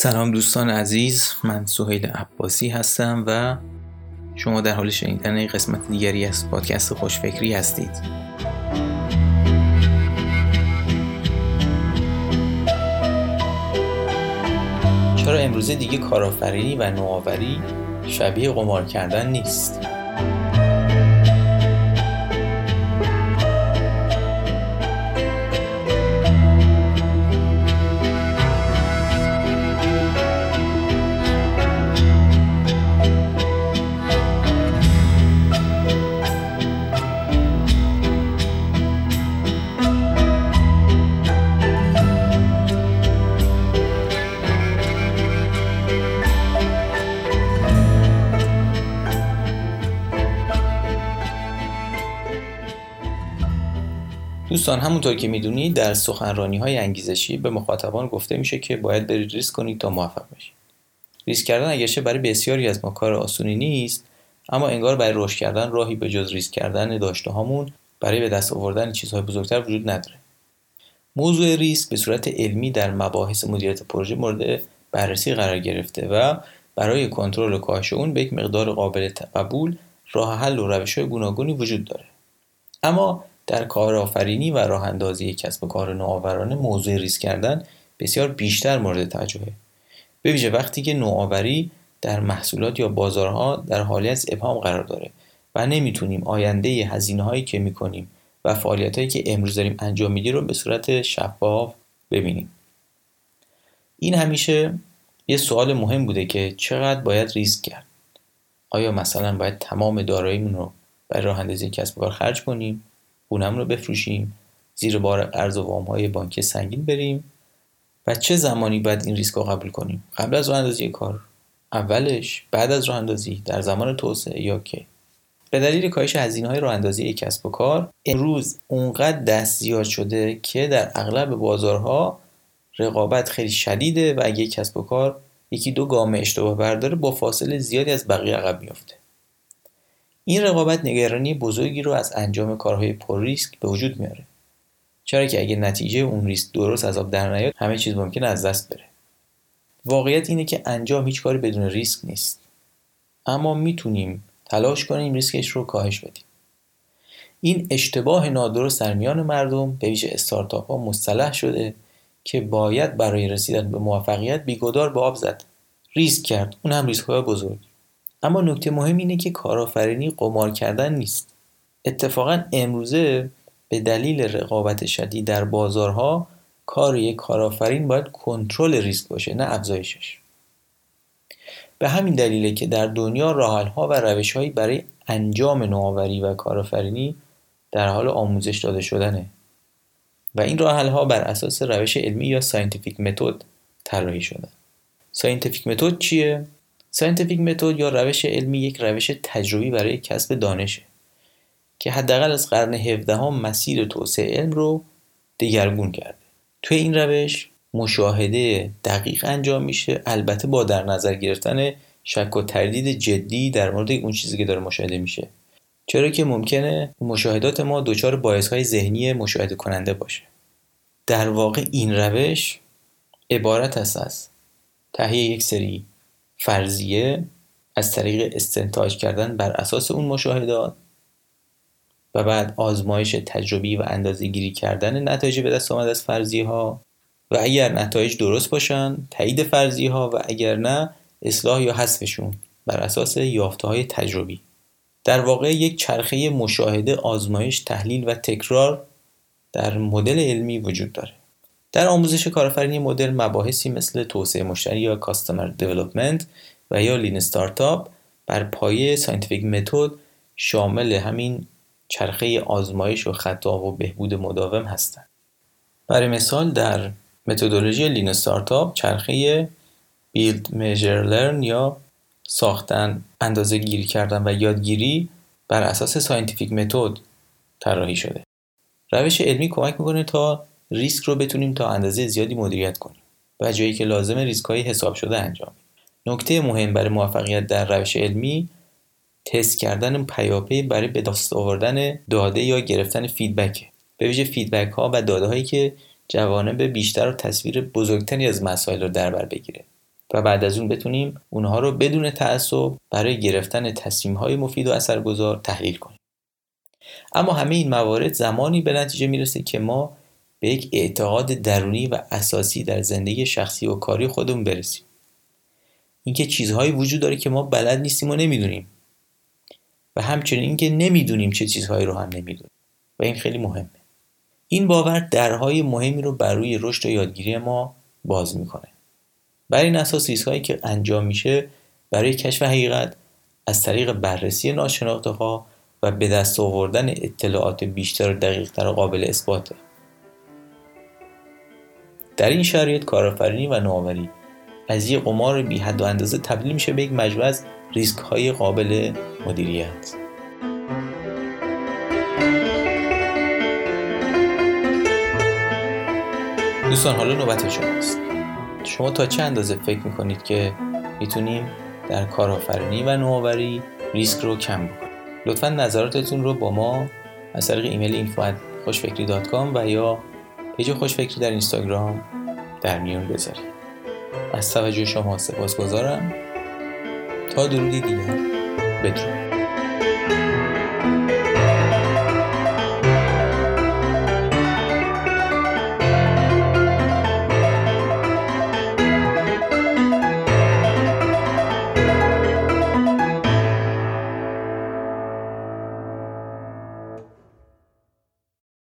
سلام دوستان عزیز من سهیل عباسی هستم و شما در حال شنیدن قسمت دیگری از پادکست خوشفکری هستید. چرا امروزه دیگه کارآفرینی و نوآوری شبیه قمار کردن نیست؟ دوستان همونطور که می‌دونید در سخنرانی های انگیزشی به مخاطبان گفته میشه که باید برید ریسک کنید تا موفق بشید. ریسک کردن اگرچه برای بسیاری از ما کار آسونی نیست اما انگار برای رشد کردن راهی به جز ریسک کردن داشته هامون برای به دست آوردن چیزهای بزرگتر وجود نداره. موضوع ریسک به صورت علمی در مباحث مدیریت پروژه مورد بررسی قرار گرفته و برای کنترل و کاهش اون به یک مقدار قابل قبول راه حل و روش های گوناگونی وجود داره. اما در کارآفرینی و راه اندازی کسب و کار نوآورانه موضوع ریسک کردن بسیار بیشتر مورد توجهه. به ویژه وقتی که نوآوری در محصولات یا بازارها در حالی از ابهام قرار داره و نمی‌تونیم آینده هزینه هایی که می‌کنیم و فعالیت هایی که امروز داریم انجام میدیم رو به صورت شفاف ببینیم. این همیشه یه سوال مهم بوده که چقدر باید ریسک کرد؟ آیا مثلا باید تمام داراییمون رو برای راه اندازی کسب و کار خرج کنیم؟ خونم رو بفروشیم زیر بار قرض و وام های بانکی سنگین بریم و چه زمانی باید این ریسک رو قبول کنیم؟ قبل از راه اندازی کار. اولش بعد از راه اندازی در زمان توسعه یا که به دلیل کاهش هزینه های راه اندازی کسب و کار امروز اونقدر دست زیاد شده که در اغلب بازارها رقابت خیلی شدیده و اگه کسب و کار یکی دو گام اشتباه برداره با فاصله زیادی از بقیه عقب میافته. این رقابت نگرانی بزرگی رو از انجام کارهای پر ریسک به وجود میاره. چرا که اگه نتیجه اون ریسک درست از آب در نیاد همه چیز ممکن از دست بره. واقعیت اینه که انجام هیچ کاری بدون ریسک نیست. اما می‌تونیم تلاش کنیم ریسکش رو کاهش بدیم. این اشتباه نادرست در میان مردم به ویژه استارتاپ ها مصطلح شده که باید برای رسیدن به موفقیت بیگدار به آب زد. ریسک کرد. اون هم ریسک های بزرگ. اما نکته مهم اینه که کارآفرینی قمار کردن نیست. اتفاقا امروزه به دلیل رقابت شدید در بازارها کار یک کارآفرین باید کنترل ریسک باشه نه افزایشش. به همین دلیله که در دنیا راهحلها و روشهایی برای انجام نوآوری و کارآفرینی در حال آموزش داده شدنه و این راهحلها بر اساس روش علمی یا scientific method طراحی شدن scientific method چیه؟ scientific method یا روش علمی یک روش تجربی برای کسب دانشه که حداقل از قرن 17 هم مسیر توسعه علم رو دگرگون کرده. توی این روش مشاهده دقیق انجام میشه البته با در نظر گرفتن شک و تردید جدی در مورد اون چیزی که داره مشاهده میشه. چرا که ممکنه مشاهدات ما دچار باعث های ذهنی مشاهده کننده باشه. در واقع این روش عبارت است از تهیه یک سری فرضیه از طریق استنتاج کردن بر اساس اون مشاهدات و بعد آزمایش تجربی و اندازه گیری کردن نتایج به دست آمد از فرضیه ها و اگر نتایج درست باشن تایید فرضیه ها و اگر نه اصلاح یا حذفشون بر اساس یافته های تجربی. در واقع یک چرخه مشاهده آزمایش تحلیل و تکرار در مدل علمی وجود داره. در آموزش کارآفرینی مدرن مباحثی مثل توسعه مشتری یا customer development و یا lean startup بر پایه scientific method شامل همین چرخه آزمایش و خطا و بهبود مداوم هستند. برای مثال در متدولوژی lean startup چرخه build measure learn یا ساختن اندازه گیری کردن و یادگیری بر اساس scientific method طراحی شده. روش علمی کمک می‌کنه تا ریسک رو بتونیم تا اندازه زیادی مدیریت کنیم و جایی که لازم ریسک های حساب شده انجام نکته مهم برای موفقیت در روش علمی تست کردن پیاپی برای به دست آوردن داده یا گرفتن feedback به ویژه فیدبک ها و داده هایی که جوانب بیشتر و تصویر بزرگتری از مسائل رو در بر بگیره. و بعد از اون بتونیم اونها رو بدون تعصب برای گرفتن تصمیم های مفید و اثرگذار تحلیل کنیم. اما همه این موارد زمانی به نتیجه می‌رسه که ما به یک اعتقاد درونی و اساسی در زندگی شخصی و کاری خودمون برسیم. اینکه چیزهایی وجود داره که ما بلد نیستیم و نمی‌دونیم. و همچنین اینکه نمی‌دونیم چه چیزهایی رو هم نمی‌دونیم. و این خیلی مهمه. این باور درهای مهمی رو بر روی رشد و یادگیری ما باز می‌کنه. بر این اساس ریسکهایی که انجام میشه برای کشف حقیقت از طریق بررسی ناشناخته ها و به دست آوردن اطلاعات بیشتر و دقیقتر و قابل اثباته. در این شرایط کارآفرینی و نوآوری. از یه قمار بی حد و اندازه تبدیل میشه به یک مجموعه از ریسک های قابل مدیریت. دوستان حالا نوبت شماست. شما تا چه اندازه فکر می‌کنید که می‌تونیم در کارآفرینی و نوآوری ریسک رو کم بکنیم؟ لطفا نظراتتون رو با ما از طریق ایمیل خوشفکری و یا پیج خوشفکری در اینستاگرام در میون بذارید. از توجه شما سپاس گذارم تا درودی دیگر بدرود.